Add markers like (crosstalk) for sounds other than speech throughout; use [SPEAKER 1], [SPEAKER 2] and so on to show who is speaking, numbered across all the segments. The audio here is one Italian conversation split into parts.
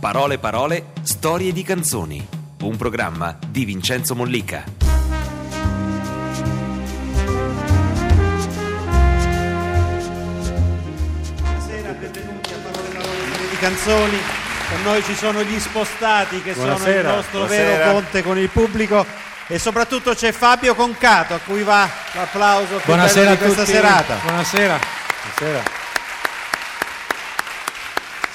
[SPEAKER 1] Parole parole, storie di canzoni. Un programma di Vincenzo Mollica.
[SPEAKER 2] Buonasera, benvenuti a Parole Parole di Canzoni. Con noi ci sono gli spostati che sono il
[SPEAKER 3] Buonasera.
[SPEAKER 2] nostro
[SPEAKER 3] Buonasera.
[SPEAKER 2] vero ponte con il pubblico e soprattutto c'è Fabio Concato a cui va l'applauso più
[SPEAKER 3] Buonasera
[SPEAKER 2] di questa
[SPEAKER 3] tutti.
[SPEAKER 2] serata.
[SPEAKER 3] Buonasera. Buonasera.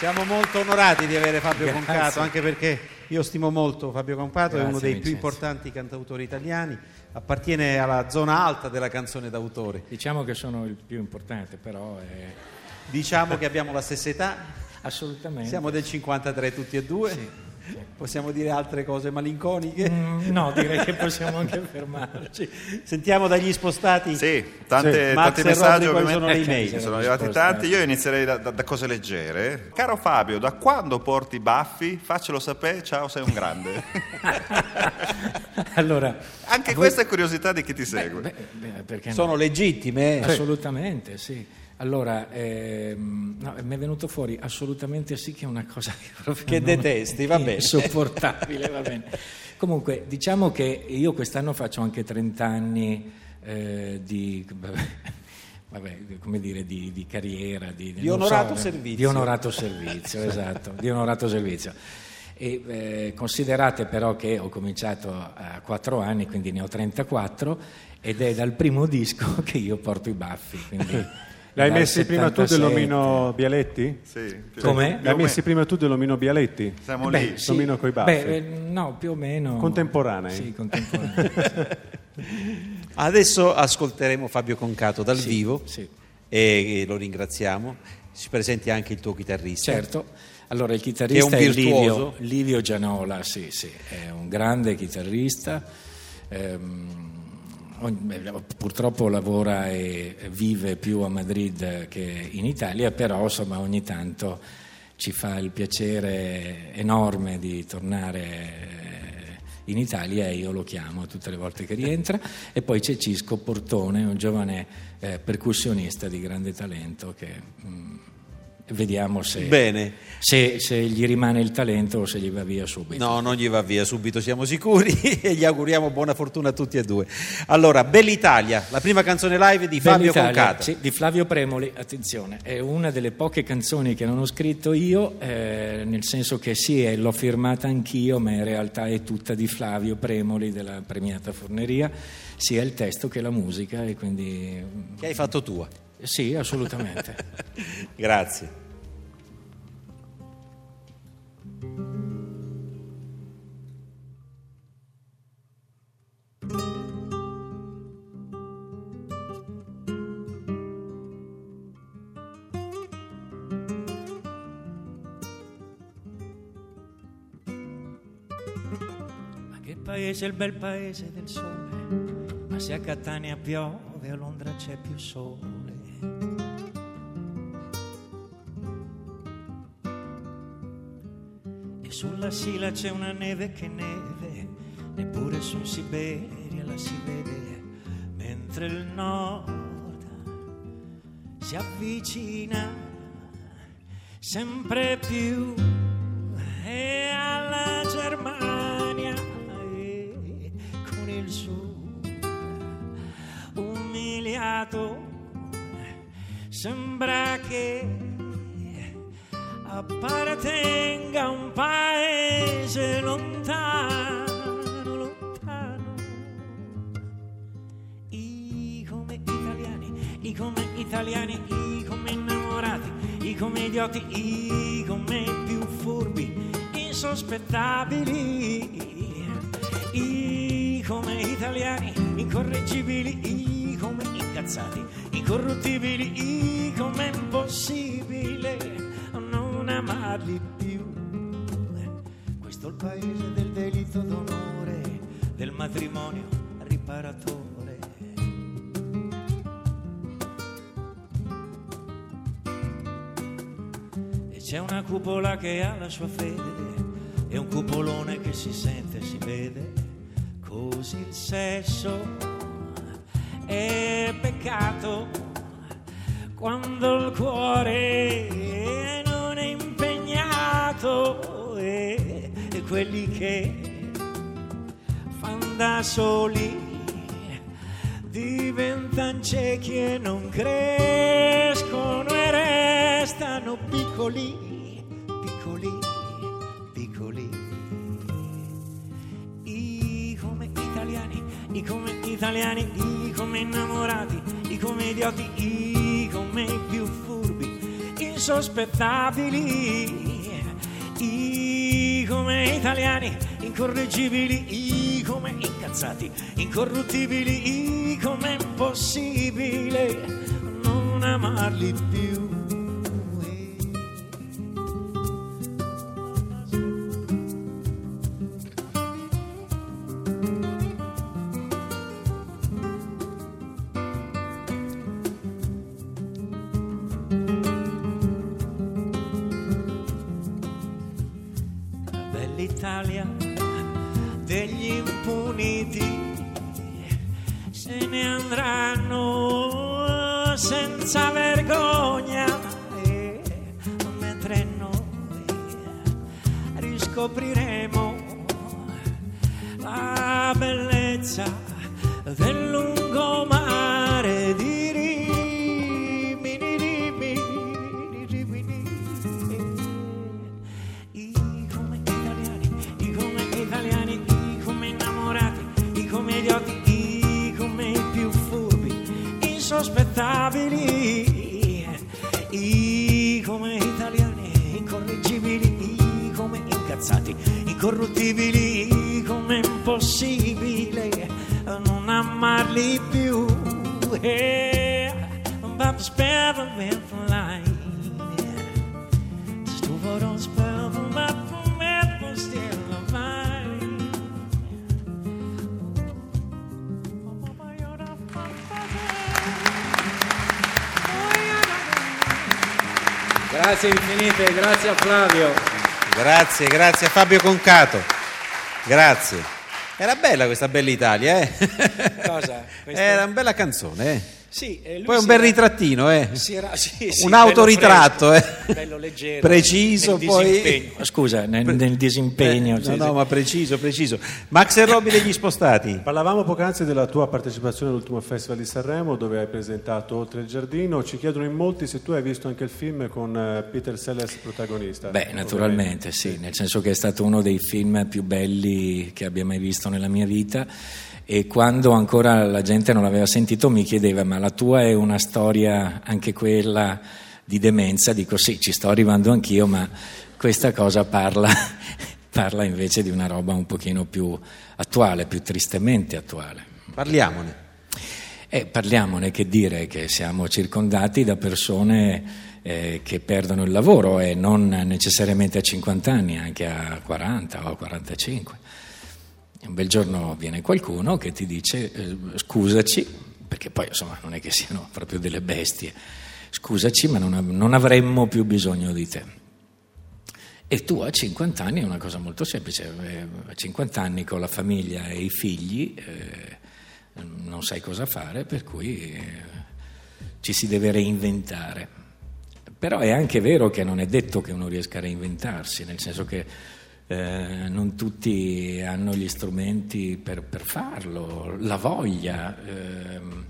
[SPEAKER 2] Siamo molto onorati di avere Fabio
[SPEAKER 3] Grazie.
[SPEAKER 2] Concato anche perché io stimo molto Fabio Concato, è
[SPEAKER 3] Grazie,
[SPEAKER 2] uno dei più
[SPEAKER 3] Vincenzo.
[SPEAKER 2] importanti cantautori italiani, appartiene alla zona alta della canzone d'autore.
[SPEAKER 4] Diciamo che sono il più importante, però è
[SPEAKER 2] Diciamo che abbiamo la stessa età,
[SPEAKER 4] assolutamente.
[SPEAKER 2] siamo del 53 tutti e due. Possiamo dire altre cose malinconiche?
[SPEAKER 4] Mm, no, direi che possiamo anche (laughs) fermarci.
[SPEAKER 2] Sentiamo dagli spostati.
[SPEAKER 5] Sì, tante-
[SPEAKER 2] Max
[SPEAKER 5] tanti messaggi
[SPEAKER 2] Rodri, sono le
[SPEAKER 4] Eh,
[SPEAKER 2] email?
[SPEAKER 5] Sono
[SPEAKER 4] Risposta.
[SPEAKER 5] arrivati tanti, io inizierei da, da- da cose leggere. Caro Fabio, da quando porti i baffi? Faccelo sapere, ciao, sei un grande. (laughs)
[SPEAKER 4] Allora,
[SPEAKER 5] Anche questa è curiosità di chi ti segue.
[SPEAKER 4] beh, beh, perché no?
[SPEAKER 2] Sono legittime. eh?
[SPEAKER 4] Assolutamente, sì. Allora, ehm, no, mi è venuto fuori assolutamente sì che è una cosa che
[SPEAKER 2] Che detesti, va bene.
[SPEAKER 4] Insopportabile, va bene. Comunque, diciamo che io quest'anno faccio anche 30 anni eh, di... vabbè, come dire, di, di carriera, di,
[SPEAKER 2] Di onorato
[SPEAKER 4] eh,
[SPEAKER 2] servizio.
[SPEAKER 4] Di onorato servizio, (laughs) esatto, di onorato servizio. E, eh, considerate però che ho cominciato a 4 anni, quindi ne ho 34, ed è dal primo disco (laughs) che io porto i baffi. quindi (laughs)
[SPEAKER 3] L'hai
[SPEAKER 4] dal
[SPEAKER 3] messi prima tu
[SPEAKER 4] 77.
[SPEAKER 3] dell'omino Bialetti?
[SPEAKER 5] Sì, più o
[SPEAKER 3] L'hai messi prima tu dell'omino Bialetti?
[SPEAKER 5] Siamo
[SPEAKER 4] Beh,
[SPEAKER 5] lì.
[SPEAKER 4] sì.
[SPEAKER 3] L'omino coi baffi.
[SPEAKER 4] Beh, eh, no, più o meno.
[SPEAKER 3] Contemporanei?
[SPEAKER 4] Sì, contemporanei. (laughs)
[SPEAKER 2] Adesso ascolteremo Fabio Concato dal
[SPEAKER 4] Sì,
[SPEAKER 2] vivo
[SPEAKER 4] sì.
[SPEAKER 2] e lo ringraziamo. Si presenti anche il tuo chitarrista.
[SPEAKER 4] Certo. Allora, il chitarrista
[SPEAKER 2] Che è
[SPEAKER 4] è,
[SPEAKER 2] un virtuoso.
[SPEAKER 4] Livio, Livio Gianola, sì, sì, è un grande chitarrista. ehm, beh, purtroppo lavora e vive più a Madrid che in Italia, però insomma ogni tanto ci fa il piacere enorme di tornare eh, in Italia e io lo chiamo tutte le volte che rientra. e poi c'è Cisco Portone, un giovane eh, percussionista di grande talento che mm, vediamo se,
[SPEAKER 2] Bene.
[SPEAKER 4] se- se gli rimane il talento o se gli va via subito.
[SPEAKER 2] No, non gli va via subito, siamo sicuri (laughs) e gli auguriamo buona fortuna a tutti e due. Allora, Bell'Italia, la prima canzone live di Fabio Concato.
[SPEAKER 4] sì, di Flavio Premoli, attenzione, è una delle poche canzoni che non ho scritto io, eh, nel senso che sì, eh, l'ho firmata anch'io, ma in realtà è tutta di Flavio Premoli della premiata Forneria, sia il testo che la musica e quindi
[SPEAKER 2] Che hai fatto tua.
[SPEAKER 4] sì, assolutamente. (laughs)
[SPEAKER 2] Grazie.
[SPEAKER 6] Paese il bel paese del sole, ma se a Catania piove a Londra c'è più sole. Sulla Sila c'è una neve che neve, neppure su Siberia la si vede, mentre il nord si avvicina sempre più. E alla Germania e con il sud umiliato sembra che appartenga a un paese lontano lontano. I come italiani, i come italiani, i come innamorati, i come idioti, i come più furbi, insospettabili, i come italiani, incorreggibili, i come incazzati, i corruttibili, i come impossibile non amarli più. Questo è il paese del delitto d'onore, del matrimonio riparatore. E c'è una cupola che ha la sua fede e un cupolone che si sente e si vede. Così il sesso è peccato quando il cuore è impegnato quelli che fan da soli, diventan ciechi e non crescono e restano piccoli, piccoli, piccoli. I come italiani, i come italiani, i come innamorati, i come idioti, i come più furbi, insospettabili. I come italiani, incorreggibili, i come incazzati, incorruttibili, i come impossibile non amarli più. I come impossibile non amarli più. But spare the man for life. Stuvo non spero, ma per me non stiamo mai.
[SPEAKER 4] Grazie infinite, grazie a Flavio.
[SPEAKER 2] Grazie, grazie a Fabio Concato. Grazie. Era bella questa bella Italia, eh?
[SPEAKER 6] Cosa? (laughs) Questa-
[SPEAKER 2] Era una bella canzone, eh?
[SPEAKER 6] Sì, e lui
[SPEAKER 2] Poi un bel
[SPEAKER 6] era-
[SPEAKER 2] ritrattino, eh?
[SPEAKER 6] si era- sì, sì,
[SPEAKER 2] un
[SPEAKER 6] bello
[SPEAKER 2] autoritratto,
[SPEAKER 6] fresco,
[SPEAKER 2] eh?
[SPEAKER 6] bello leggero, (laughs)
[SPEAKER 2] Preciso,
[SPEAKER 6] nel
[SPEAKER 2] poi...
[SPEAKER 6] disimpegno. Scusa, nel, nel disimpegno.
[SPEAKER 2] Eh,
[SPEAKER 6] sì,
[SPEAKER 2] no, no, ma preciso, preciso. Max e Robby degli spostati.
[SPEAKER 3] Parlavamo poc'anzi della tua partecipazione all'ultimo Festival di Sanremo dove hai presentato Oltre il Giardino. Ci chiedono in molti se tu hai visto anche il film con eh, Peter Sellers protagonista.
[SPEAKER 4] Beh, naturalmente sì, nel senso che è stato uno dei film più belli che abbia mai visto nella mia vita e quando ancora la gente non l'aveva sentito mi chiedeva ma la tua è una storia anche quella di demenza? Dico sì, ci sto arrivando anch'io, ma questa cosa parla, (laughs) parla invece di una roba un pochino più attuale, più tristemente attuale.
[SPEAKER 2] Parliamone.
[SPEAKER 4] Eh, parliamone, che dire che siamo circondati da persone eh, che perdono il lavoro e non necessariamente a 50 anni, anche a 40 o a 45. Un bel giorno viene qualcuno che ti dice eh, scusaci, perché poi insomma non è che siano proprio delle bestie, scusaci ma non, av- non avremmo più bisogno di te. E tu a 50 anni è una cosa molto semplice, eh, a 50 anni con la famiglia e i figli eh, non sai cosa fare, per cui eh, ci si deve reinventare. Però è anche vero che non è detto che uno riesca a reinventarsi, nel senso che eh, non tutti hanno gli strumenti per, per farlo, la voglia, ehm,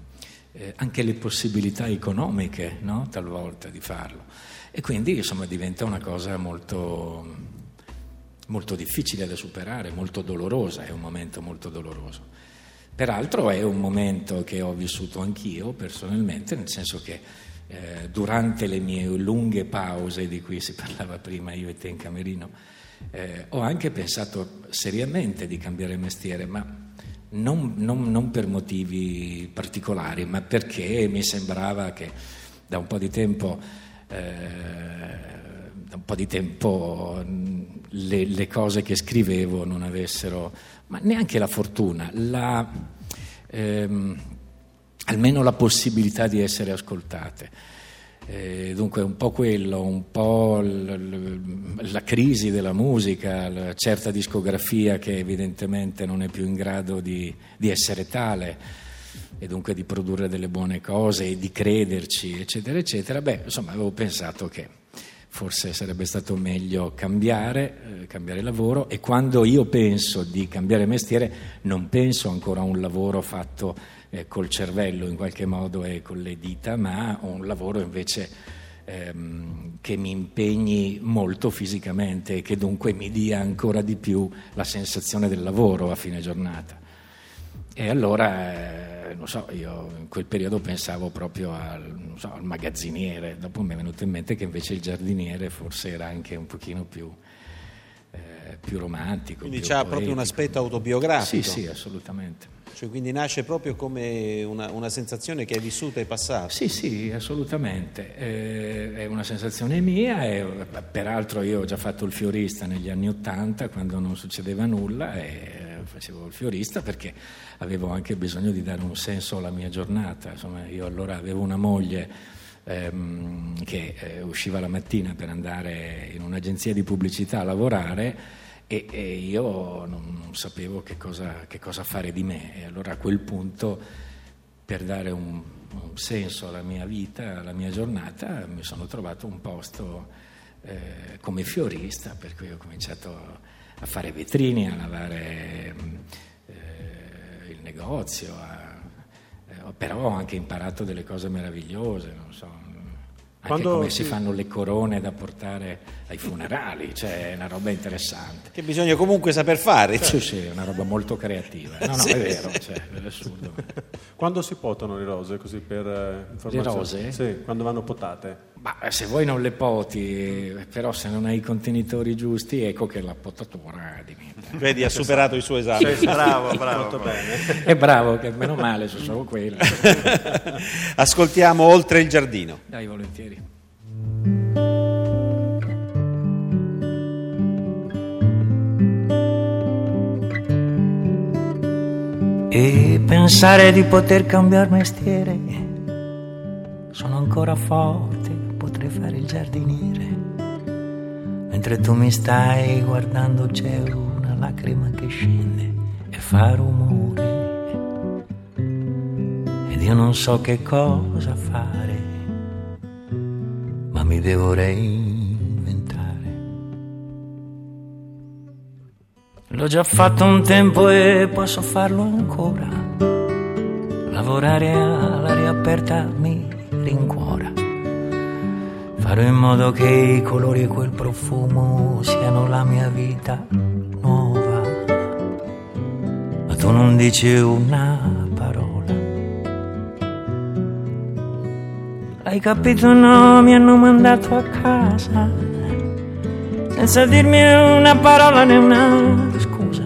[SPEAKER 4] eh, anche le possibilità economiche no? talvolta di farlo. E quindi insomma diventa una cosa molto, molto difficile da superare, molto dolorosa, è un momento molto doloroso. Peraltro è un momento che ho vissuto anch'io personalmente, nel senso che eh, durante le mie lunghe pause di cui si (laughs) parlava prima io e te in camerino, eh, ho anche pensato seriamente di cambiare mestiere, ma non, non- non per motivi particolari, ma perché mi sembrava che da un po' di tempo, eh, po' di tempo le, le cose che scrivevo non avessero, ma neanche la fortuna, la, ehm, almeno la possibilità di essere ascoltate. Eh, dunque un po' quello, un po' l- l- la crisi della musica, la certa discografia che evidentemente non è più in grado di, di essere tale e dunque di produrre delle buone cose e di crederci, eccetera, eccetera. Beh, insomma, avevo pensato che forse sarebbe stato meglio cambiare, eh, cambiare lavoro e quando io penso di cambiare mestiere non penso ancora a un lavoro fatto eh, col cervello in qualche modo e con le dita, ma un lavoro invece ehm, che mi impegni molto fisicamente e che dunque mi dia ancora di più la sensazione del lavoro a fine giornata. E allora, eh, non so, io in quel periodo pensavo proprio al, so, al, magazziniere, dopo mi è venuto in mente che invece il giardiniere forse era anche un pochino più, eh, più romantico.
[SPEAKER 2] Quindi
[SPEAKER 4] poetico.
[SPEAKER 2] proprio un aspetto autobiografico.
[SPEAKER 4] Sì, sì, assolutamente.
[SPEAKER 2] Cioè, quindi nasce proprio come una, una, sensazione che hai vissuto e passato.
[SPEAKER 4] Sì, sì, assolutamente. Eh, è una sensazione mia e peraltro io ho già fatto il fiorista negli anni Ottanta quando non succedeva nulla e facevo il fiorista perché avevo anche bisogno di dare un senso alla mia giornata. Insomma, io allora avevo una moglie ehm, che eh, usciva la mattina per andare in un'agenzia di pubblicità a lavorare e, e io non, non sapevo che cosa, che cosa, fare di me. E allora a quel punto per dare un, un, senso alla mia vita, alla mia giornata, mi sono trovato un posto eh, come fiorista, per cui ho cominciato a fare vetrini, a lavare eh, il negozio, a, eh, però ho anche imparato delle cose meravigliose, non so, Quando come si fanno le corone da portare ai funerali, cioè è una roba interessante.
[SPEAKER 2] Che bisogna comunque saper fare.
[SPEAKER 4] Sì, sì, è una roba molto creativa. No, no, sì. è vero, cioè, è assurdo. (laughs)
[SPEAKER 3] Quando si potano le rose, così per eh, informazione?
[SPEAKER 4] Le rose?
[SPEAKER 3] Sì, quando vanno potate.
[SPEAKER 4] Ma se vuoi non le poti, però se non hai i contenitori giusti, ecco che la potatura diventa. (laughs)
[SPEAKER 2] Vedi, ha superato il suo esame.
[SPEAKER 5] Sì, bravo, bravo.
[SPEAKER 3] Molto bene. (laughs)
[SPEAKER 4] È bravo, che meno male, sono solo quello.
[SPEAKER 2] Ascoltiamo Oltre il giardino.
[SPEAKER 4] Dai, volentieri.
[SPEAKER 6] E pensare di poter cambiare mestiere, sono ancora forte, potrei fare il giardiniere. Mentre tu mi stai guardando c'è una lacrima che scende e fa rumore. Ed io non so che cosa fare, mi devo reinventare. L'ho già fatto un tempo e posso farlo ancora. Lavorare all'aria aperta mi rincuora. Farò in modo che i colori e quel profumo siano la mia vita nuova. Ma tu non dici una Hai capito? No, mi hanno mandato a casa senza dirmi una parola né una scusa.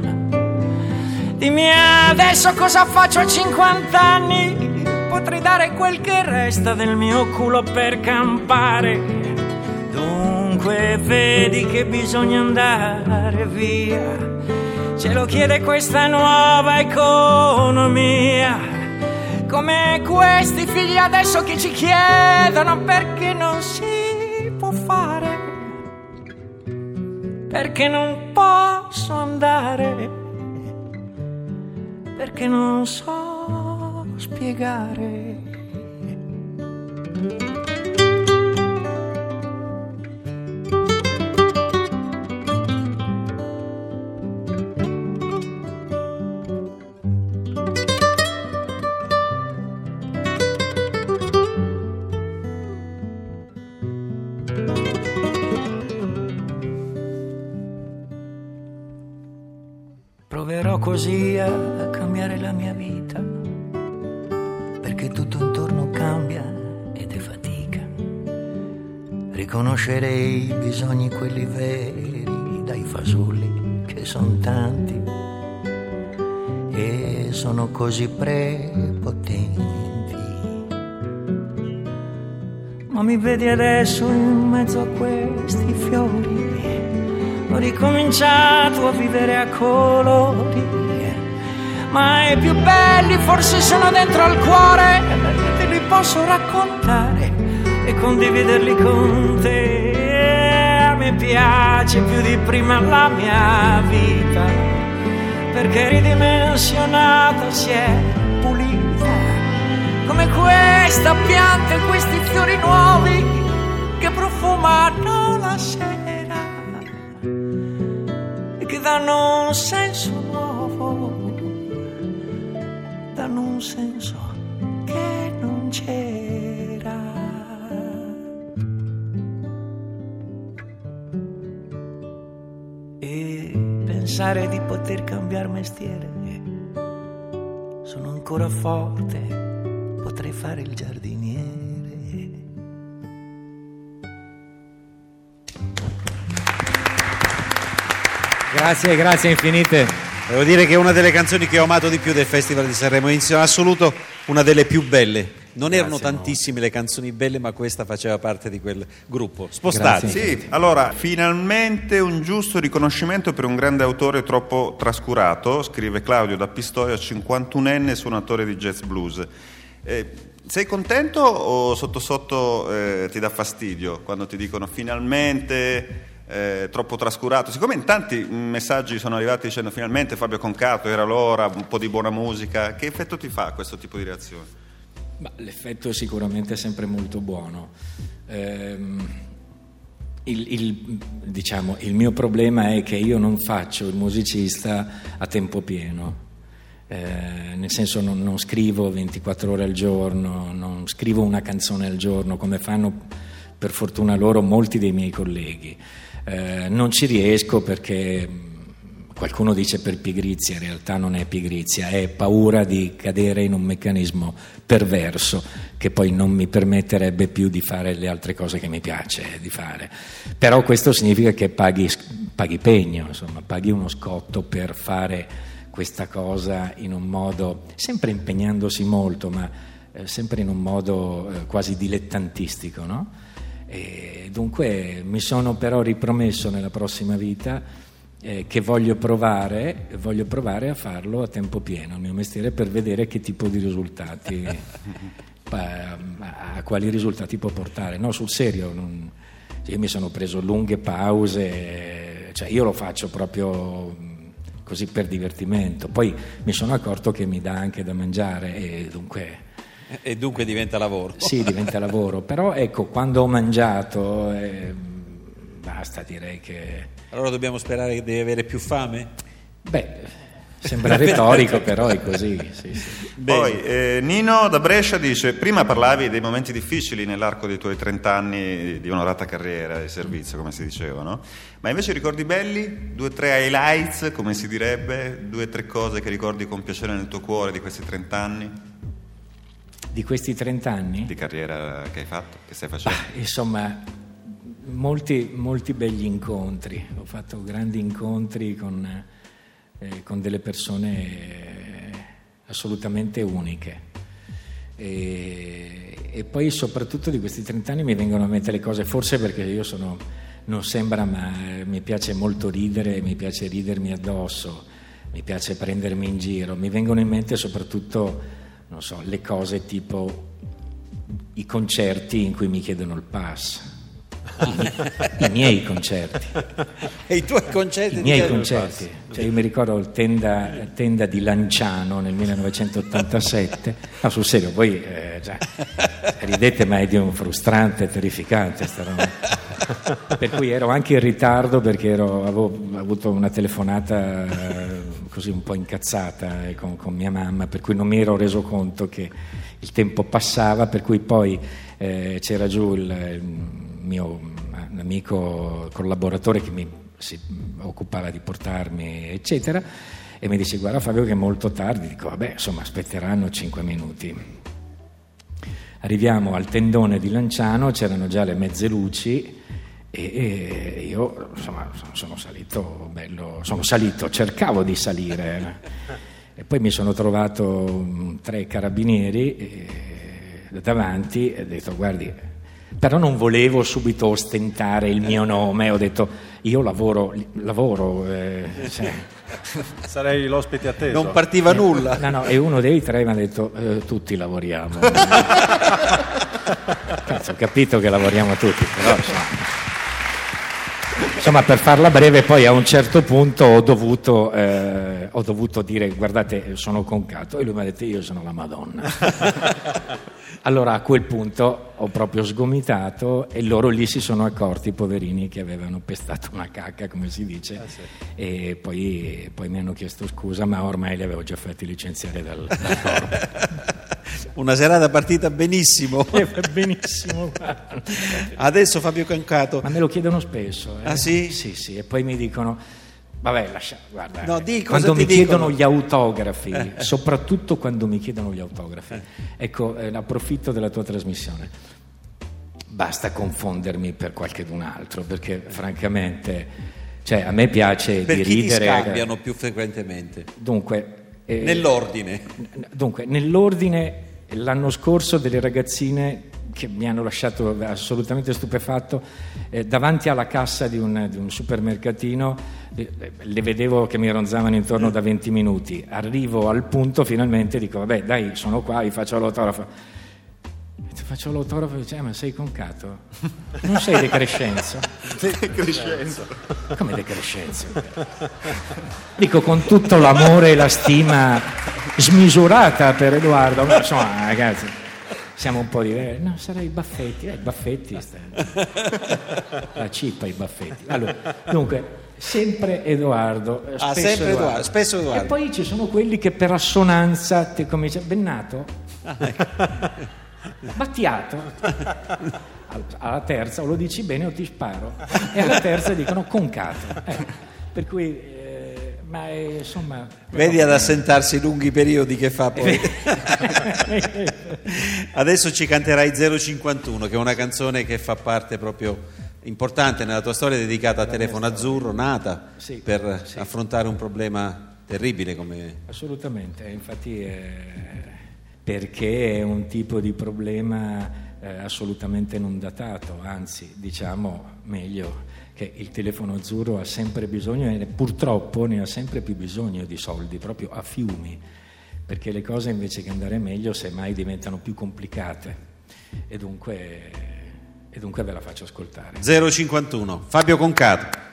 [SPEAKER 6] Dimmi adesso cosa faccio a 50 anni potrei dare quel che resta del mio culo per campare. Dunque vedi che bisogna andare via. Ce lo chiede questa nuova economia. Come questi figli adesso che ci chiedono perché non si può fare. Perché non posso andare. Perché non so spiegare. Così a cambiare la mia vita perché tutto intorno cambia ed è fatica. Riconoscere i bisogni, quelli veri, dai fasulli che sono tanti e sono così prepotenti. Ma mi vedi adesso in mezzo a questi fiori, ho ricominciato a vivere a colori ma i più belli forse sono dentro al cuore, te li posso raccontare e condividerli con te. Me piace più di prima la mia vita, perché ridimensionata si è pulita, come questa pianta e questi fiori nuovi che profumano la sera e che danno un senso pensare di poter cambiare mestiere, sono ancora forte, potrei fare il giardiniere.
[SPEAKER 4] Grazie, grazie infinite.
[SPEAKER 2] Devo dire che è una delle canzoni che ho amato di più del Festival di Sanremo, in assoluto una delle più belle. Non erano tantissime le canzoni belle, ma questa faceva parte di quel gruppo. Spostati.
[SPEAKER 4] Grazie.
[SPEAKER 5] Sì, allora, finalmente un giusto riconoscimento per un grande autore troppo trascurato, scrive Claudio da Pistoia, 51enne suonatore di jazz blues. Eh, sei contento o sotto sotto eh, ti dà fastidio quando ti dicono finalmente eh, troppo trascurato? Siccome in tanti messaggi sono arrivati dicendo finalmente Fabio Concato, era l'ora, un po' di buona musica, che effetto ti fa questo tipo di reazione?
[SPEAKER 4] Ma l'effetto è sicuramente sempre molto buono. Ehm, il, il- diciamo, il mio problema è che io non faccio il musicista a tempo pieno. Eh, nel senso non, non scrivo 24 ore al giorno, non scrivo una canzone al giorno come fanno per fortuna loro molti dei miei colleghi. Eh, non ci riesco perché qualcuno dice per pigrizia, in realtà non è pigrizia, è paura di cadere in un meccanismo perverso che poi non mi permetterebbe più di fare le altre cose che mi piace di fare. Però questo significa che paghi, paghi pegno, insomma, paghi uno scotto per fare questa cosa in un modo, sempre impegnandosi molto, ma eh, sempre in un modo eh, quasi dilettantistico, no? Dunque mi sono però ripromesso nella prossima vita eh, che voglio provare, voglio provare a farlo a tempo pieno, il mio mestiere, per vedere che tipo di risultati, (laughs) pa- a quali risultati può portare. No, sul serio, non- io mi sono preso lunghe pause, cioè io lo faccio proprio così per divertimento, poi mi sono accorto che mi dà anche da mangiare e dunque...
[SPEAKER 2] E dunque diventa lavoro.
[SPEAKER 4] Sì, diventa lavoro, (laughs) però ecco, quando ho mangiato, eh, basta, direi che...
[SPEAKER 2] Allora dobbiamo sperare che devi avere più fame?
[SPEAKER 4] Beh, sembra (laughs) retorico, però è così. Sì, sì.
[SPEAKER 5] Poi eh, Nino da Brescia dice: Prima parlavi dei momenti difficili nell'arco dei tuoi 30 anni di onorata carriera e servizio, come si diceva, no? Ma invece ricordi belli? Due o tre highlights, come si direbbe? Due o tre cose che ricordi con piacere nel tuo cuore di questi 30 anni
[SPEAKER 4] Di questi 30 anni,
[SPEAKER 5] di carriera che hai fatto, che stai facendo?
[SPEAKER 4] insomma, molti, molti begli incontri. Ho fatto grandi incontri con, eh, con delle persone eh, assolutamente uniche. E, e poi soprattutto di questi 30 anni mi vengono a mente le cose, forse perché io sono, non sembra, ma mi piace molto ridere, mi piace ridermi addosso, mi piace prendermi in giro, mi vengono in mente soprattutto, non so, le cose tipo i concerti in cui mi chiedono il pass. I, miei concerti. (laughs)
[SPEAKER 2] E i tuoi concerti
[SPEAKER 4] I miei concerti, cioè io mi ricordo il tenda, tenda di Lanciano nel 1987, no sul serio, voi eh, già, ridete ma è di un frustrante, terrificante sta roba. Per cui ero anche in ritardo perché ero- avevo avuto una telefonata eh, così un po' incazzata eh, con, con mia mamma, per cui non mi ero reso conto che il tempo passava, per cui poi eh, c'era giù il mio amico collaboratore che mi si occupava di portarmi, eccetera, e mi dice guarda Fabio che è molto tardi, dico vabbè insomma aspetteranno cinque minuti. Arriviamo al tendone di Lanciano, c'erano già le mezze luci e, io insomma sono salito, bello, sono salito, cercavo di salire e poi mi sono trovato tre carabinieri eh, davanti e ho detto guardi però non volevo subito ostentare il mio nome, ho detto io lavoro, lavoro eh, cioè, (laughs)
[SPEAKER 3] Sarei l'ospite atteso.
[SPEAKER 2] Non partiva nulla.
[SPEAKER 4] No, no, e uno dei tre mi ha detto eh, tutti lavoriamo. (laughs) Cazzo, ho capito che lavoriamo tutti, però insomma, Insomma, per farla breve, poi a un certo punto ho dovuto, eh, ho dovuto dire guardate, sono concato e lui mi ha detto io sono la Madonna. (laughs) allora a quel punto ho proprio sgomitato e loro lì si sono accorti, i poverini, che avevano pestato una cacca, come si dice, ah, sì. e poi, poi, mi hanno chiesto scusa, ma ormai li avevo già fatti licenziare dal, dal. (laughs)
[SPEAKER 2] Una serata partita benissimo. (laughs)
[SPEAKER 4] Eh, benissimo.
[SPEAKER 2] Adesso Fabio Cancato.
[SPEAKER 4] Ma me lo chiedono spesso.
[SPEAKER 2] Eh. Ah sì?
[SPEAKER 4] Sì, sì, e poi mi dicono... Vabbè, lascia, guarda,
[SPEAKER 2] no, di,
[SPEAKER 4] quando mi
[SPEAKER 2] dicono?
[SPEAKER 4] chiedono gli autografi, eh. soprattutto quando mi chiedono gli autografi, eh. ecco, eh, approfitto della tua trasmissione. Basta confondermi per qualcun altro, perché francamente, cioè, a me piace
[SPEAKER 2] per
[SPEAKER 4] di
[SPEAKER 2] chi
[SPEAKER 4] ridere.
[SPEAKER 2] Ti scambiano più frequentemente?
[SPEAKER 4] Dunque,
[SPEAKER 2] eh, nell'ordine.
[SPEAKER 4] Dunque, nell'ordine l'anno scorso delle ragazzine che mi hanno lasciato assolutamente stupefatto, eh, davanti alla cassa di un, di un supermercatino eh, le vedevo che mi ronzavano intorno da 20 minuti, arrivo al punto finalmente dico vabbè dai sono qua, vi faccio l'autografo faccio l'autografo e dice, eh, ma sei concato? Non sei De Crescenzo? (laughs)
[SPEAKER 5] De Crescenzo.
[SPEAKER 4] Come De Crescenzo? Dico con tutto l'amore e la stima smisurata per Edoardo, ma insomma ragazzi, siamo un po' diversi. No, sarei i baffetti, eh, i baffetti, la cippa i baffetti. Allora, dunque, sempre Edoardo.
[SPEAKER 2] Ah, sempre Edoardo. Edoardo. spesso Edoardo.
[SPEAKER 4] E poi ci sono quelli che per assonanza ti cominciano, bennato? Ah, ecco. (laughs) Battiato. Alla terza o lo dici bene o ti sparo. E alla terza dicono concato. Eh, per cui, eh, ma è, insomma...
[SPEAKER 2] Vedi ad assentarsi lunghi periodi che fa poi. (laughs) Adesso ci canterai 051, che è una canzone che fa parte proprio importante nella tua storia dedicata a Telefono Azzurro, nata
[SPEAKER 4] sì,
[SPEAKER 2] per
[SPEAKER 4] sì.
[SPEAKER 2] affrontare un problema terribile come...
[SPEAKER 4] Assolutamente, infatti... Eh perché è un tipo di problema eh, assolutamente non datato, anzi diciamo meglio che il telefono azzurro ha sempre bisogno e purtroppo ne ha sempre più bisogno di soldi, proprio a fiumi, perché le cose invece che andare meglio semmai diventano più complicate e dunque, e dunque ve la faccio ascoltare.
[SPEAKER 2] 051 Fabio Concato.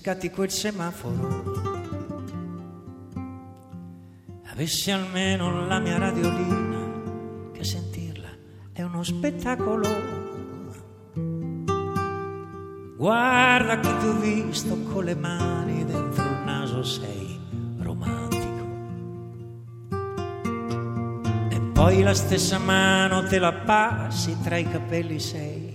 [SPEAKER 6] Scatti quel semaforo. Avessi almeno la mia radiolina, che sentirla è uno spettacolo. Guarda che ti ho visto con le mani dentro il naso, sei romantico. E poi la stessa mano te la passi tra i capelli, sei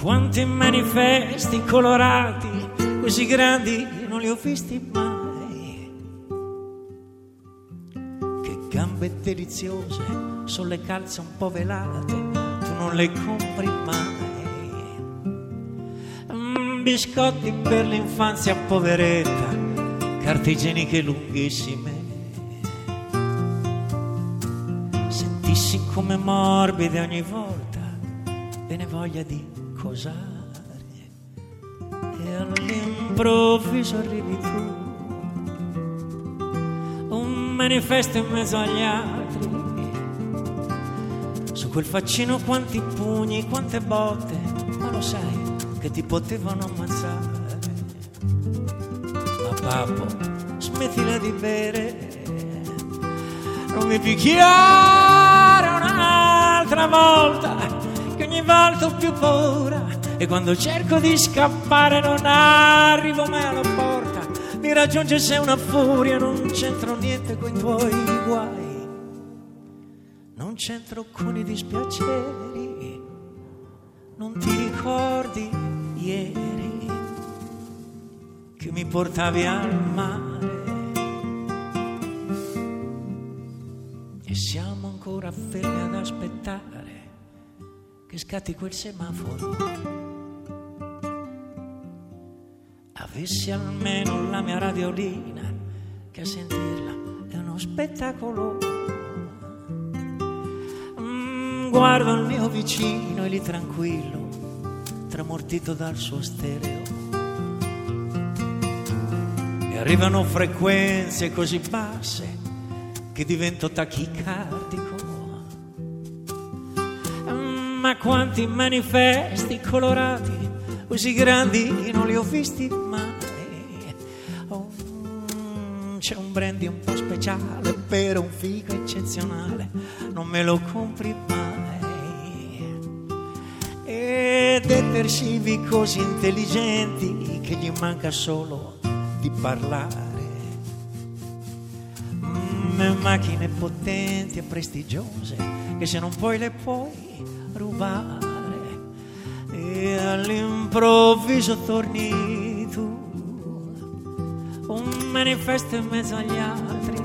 [SPEAKER 6] Quanti manifesti colorati, così grandi, non li ho visti mai. Che gambe deliziose, sono calze un po' velate, tu non le compri mai. Mm, biscotti per l'infanzia poveretta, carte igieniche lunghissime. Sentissi come morbide ogni volta, ve ne voglia di cosare e all'improvviso arrivi tu. Un manifesto in mezzo agli altri. Su quel faccino quanti pugni quante botte ma lo sai che ti potevano ammazzare. Ma pappo smettila di bere. Non mi picchiare un'altra volta ho più paura e quando cerco di scappare non arrivo mai alla porta. Mi raggiunge se una furia, non c'entro niente con i tuoi guai, non c'entro con i dispiaceri, non ti ricordi ieri. che mi portavi al mare. E siamo ancora fermi ad aspettare che scatti quel semaforo. Avessi almeno la mia radiolina che a sentirla è uno spettacolo. Mm, guardo il mio vicino e lì tranquillo, tramortito dal suo stereo. E arrivano frequenze così basse che divento tachicardico. Ma quanti manifesti colorati così grandi non li ho visti mai. Oh, c'è un brandy un po' speciale per un figo eccezionale, non me lo compri mai. E detersivi così intelligenti che gli manca solo di parlare. Mm, macchine potenti e prestigiose che se non poi le puoi rubare. E all'improvviso torni tu un manifesto in mezzo agli altri.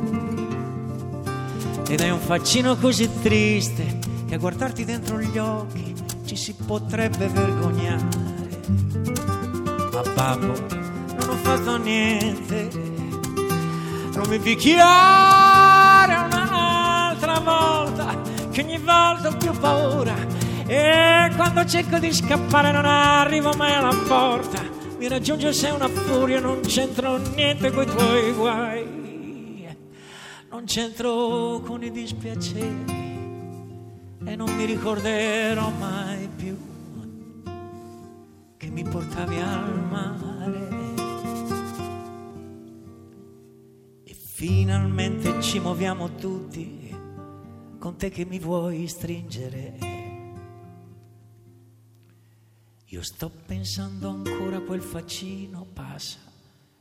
[SPEAKER 6] Ed hai un faccino così triste che a guardarti dentro gli occhi ci si potrebbe vergognare. Ma babbo non ho fatto niente. Non mi picchiare che ogni volta ho più paura. E quando cerco di scappare non arrivo mai alla porta. Mi raggiunge sei una furia non c'entro niente coi tuoi guai. Non c'entro con i dispiaceri e non mi ricorderò mai più che mi portavi al mare. E finalmente ci muoviamo tutti con te che mi vuoi stringere io sto pensando ancora a quel faccino, passa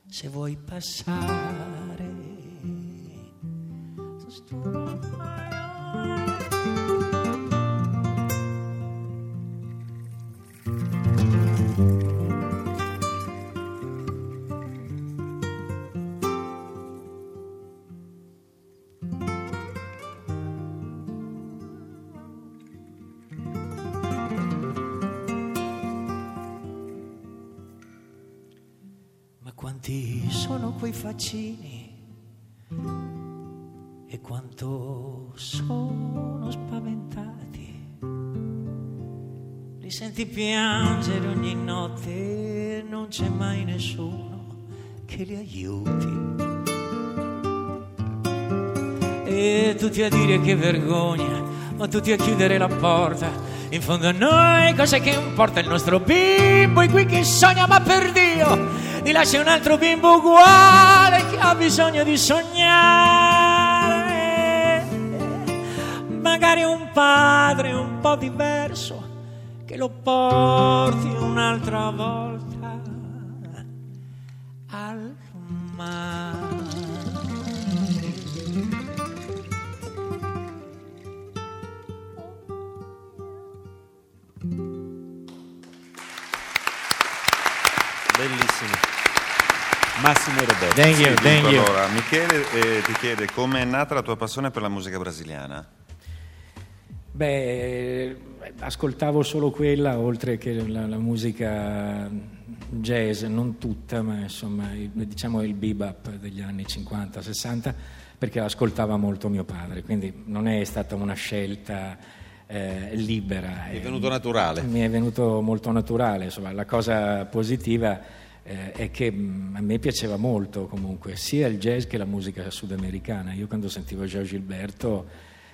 [SPEAKER 6] se vuoi passare. Ma quanti sono quei faccini e quanto sono spaventati. Li senti piangere ogni notte e non c'è mai nessuno che li aiuti. E tutti a dire che vergogna, ma tutti a chiudere la porta. In fondo a noi cos'è che importa il nostro bimbo è qui che sogna, ma per Dio ti lascia un altro bimbo uguale che ha bisogno di sognare. Magari un padre un po' diverso che lo porti un'altra volta
[SPEAKER 2] Massimo Roberto.
[SPEAKER 4] Thank you, thank you.
[SPEAKER 5] allora, Michele eh, ti chiede come è nata la tua passione per la musica brasiliana.
[SPEAKER 4] Beh, ascoltavo solo quella, oltre che la, la musica jazz, non tutta, ma insomma, il- diciamo il bebop degli anni 50-60, perché ascoltava molto mio padre, quindi non è stata una scelta eh, libera.
[SPEAKER 2] È venuto naturale.
[SPEAKER 4] Mi è venuto molto naturale, insomma, la cosa positiva eh, è che mh, a me piaceva molto comunque sia il jazz che la musica sudamericana. Io quando sentivo Gio Gilberto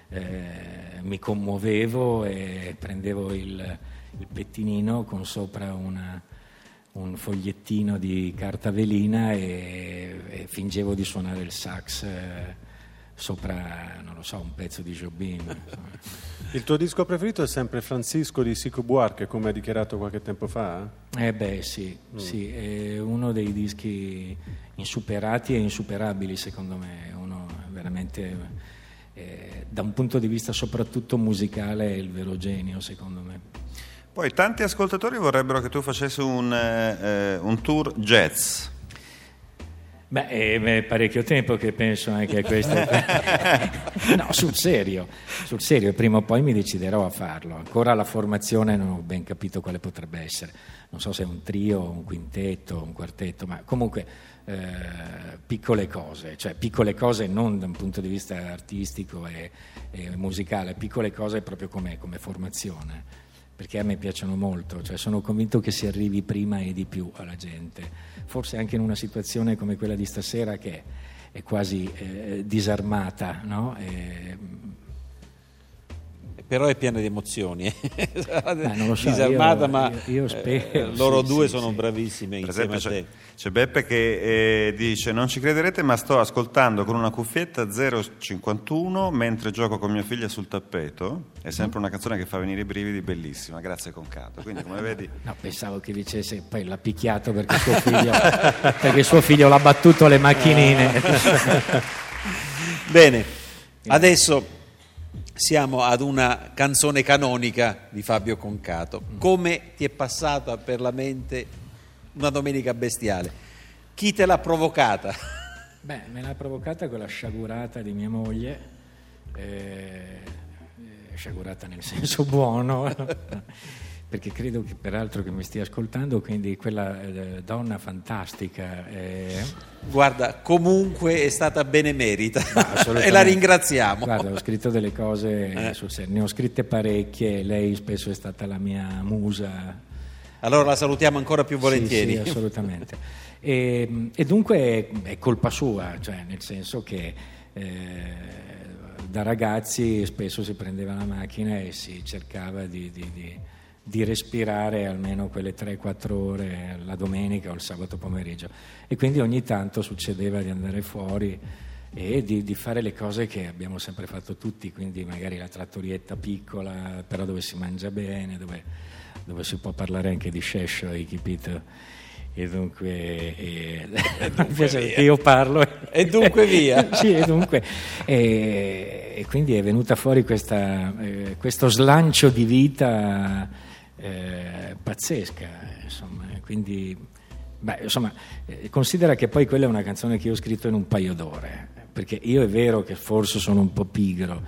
[SPEAKER 4] eh, mi commuovevo e prendevo il, il pettinino con sopra una- un fogliettino di carta velina e, e fingevo di suonare il sax eh, sopra, non lo so, un pezzo di Jobim. (laughs) insomma.
[SPEAKER 3] Il tuo disco preferito è sempre Francisco di Sico Buarque, come hai dichiarato qualche tempo fa?
[SPEAKER 4] Eh beh sì, sì, è uno dei dischi insuperati e insuperabili secondo me, uno veramente eh, da un punto di vista soprattutto musicale è il vero genio secondo me.
[SPEAKER 5] Poi tanti ascoltatori vorrebbero che tu facessi un, eh, eh, un tour jazz.
[SPEAKER 4] Beh, è parecchio tempo che penso anche a questo. (laughs) no, sul serio, sul serio, prima o poi mi deciderò a farlo. Ancora la formazione non ho ben capito quale potrebbe essere. Non so se è un trio, un quintetto, un quartetto, ma comunque eh, piccole cose, cioè piccole cose non da un punto di vista artistico e, e musicale, piccole cose proprio come, come formazione perché a me piacciono molto, cioè sono convinto che si arrivi prima e di più alla gente, forse anche in una situazione come quella di stasera che è quasi eh, disarmata, no? e,
[SPEAKER 2] però è piena di emozioni.
[SPEAKER 4] Beh, non lo so,
[SPEAKER 2] Disarmata,
[SPEAKER 4] io,
[SPEAKER 2] ma
[SPEAKER 4] io, io spero,
[SPEAKER 2] eh, loro
[SPEAKER 4] sì,
[SPEAKER 2] due
[SPEAKER 4] sì,
[SPEAKER 2] sono
[SPEAKER 4] sì.
[SPEAKER 2] bravissime
[SPEAKER 5] Per
[SPEAKER 2] insieme
[SPEAKER 5] esempio
[SPEAKER 2] a
[SPEAKER 5] c'è,
[SPEAKER 2] te.
[SPEAKER 5] c'è Beppe che eh, dice non ci crederete ma sto ascoltando con una cuffietta 051 mentre gioco con mia figlia sul tappeto, è sempre una canzone che fa venire i brividi, bellissima, grazie Concato. Quindi come vedi... (laughs)
[SPEAKER 4] No, pensavo che dicesse poi l'ha picchiato perché suo figlio, (laughs) perché suo figlio l'ha battuto alle macchinine. (laughs)
[SPEAKER 2] Bene, adesso siamo ad una canzone canonica di Fabio Concato. Come ti è passata per la mente una domenica bestiale? Chi te l'ha provocata? (laughs)
[SPEAKER 4] Beh, me l'ha provocata quella sciagurata di mia moglie, eh, eh, sciagurata nel senso buono, (laughs) (laughs) perché credo che peraltro che mi stia ascoltando, quindi quella eh, donna fantastica. eh,
[SPEAKER 2] Guarda, comunque è stata benemerita (laughs) e la ringraziamo.
[SPEAKER 4] Guarda, ho scritto delle cose
[SPEAKER 2] Eh.
[SPEAKER 4] sul serio, ne ho scritte parecchie, lei spesso è stata la mia musa.
[SPEAKER 2] Allora la salutiamo ancora più volentieri.
[SPEAKER 4] Sì, sì, (laughs) assolutamente. E, e dunque è colpa sua, cioè nel senso che eh, da ragazzi spesso si prendeva la macchina e si cercava di, di- di- di respirare almeno quelle 3-4 ore la domenica o il sabato pomeriggio. E quindi ogni tanto succedeva di andare fuori e di, di fare le cose che abbiamo sempre fatto tutti, quindi magari la trattorietta piccola, però dove si mangia bene, dove, dove si può parlare anche di scesso, hai capito? E dunque, e, (laughs) piace perché io parlo.
[SPEAKER 2] E dunque via. (laughs)
[SPEAKER 4] sì, e dunque. E, e quindi è venuta fuori questa, eh, questo slancio di vita eh, pazzesca, insomma. Quindi, beh, insomma, eh, considera che poi quella è una canzone che io ho scritto in un paio d'ore, perché io è vero che forse sono un po' pigro,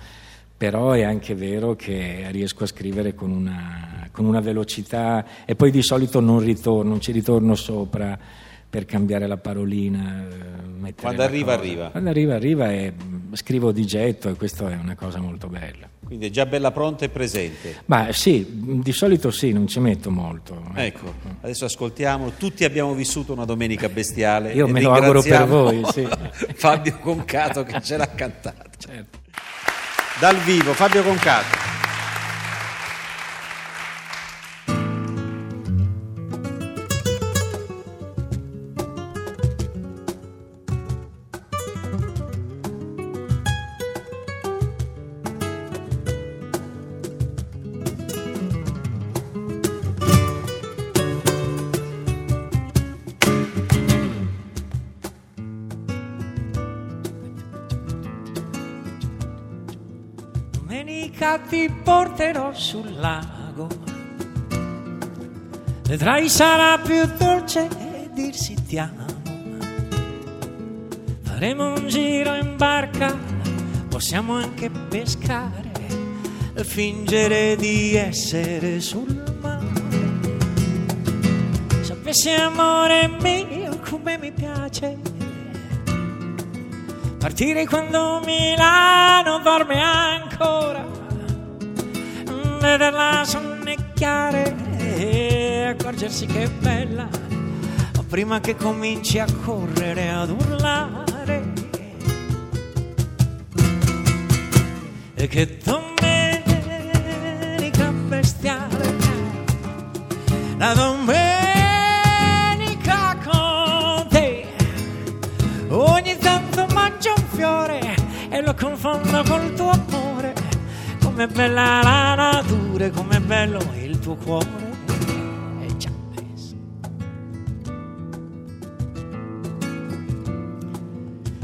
[SPEAKER 4] però è anche vero che riesco a scrivere con una, con una velocità e poi di solito non ritorno, non ci ritorno sopra per cambiare la parolina. eh,
[SPEAKER 2] Quando arriva,
[SPEAKER 4] cosa.
[SPEAKER 2] arriva.
[SPEAKER 4] Quando arriva, arriva e mm, scrivo di getto e questa è una cosa molto bella.
[SPEAKER 2] Quindi è già bella pronta e presente.
[SPEAKER 4] Ma sì, di solito sì, non ci metto molto.
[SPEAKER 2] Ecco, adesso ascoltiamo. Tutti abbiamo vissuto una domenica bestiale.
[SPEAKER 4] Io me lo auguro per voi, sì. (laughs)
[SPEAKER 2] Fabio Concato che ce l'ha cantata.
[SPEAKER 4] Certo.
[SPEAKER 2] Dal vivo, Fabio Concato.
[SPEAKER 6] Porterò sul lago. Vedrai sarà più dolce dirsi ti amo. Faremo un giro in barca, possiamo anche pescare e fingere di essere sul mare. Sapessi amore mio come mi piace Partire quando Milano dorme ancora, vederla sonnecchiare e accorgersi che è bella, ma prima che cominci a correre ad urlare. E che domenica bestiale, la domenica con te. Ogni tanto mangio un fiore e lo confondo col tuo amore. Com'è bella la natura, e com'è bello il tuo cuore. E penso.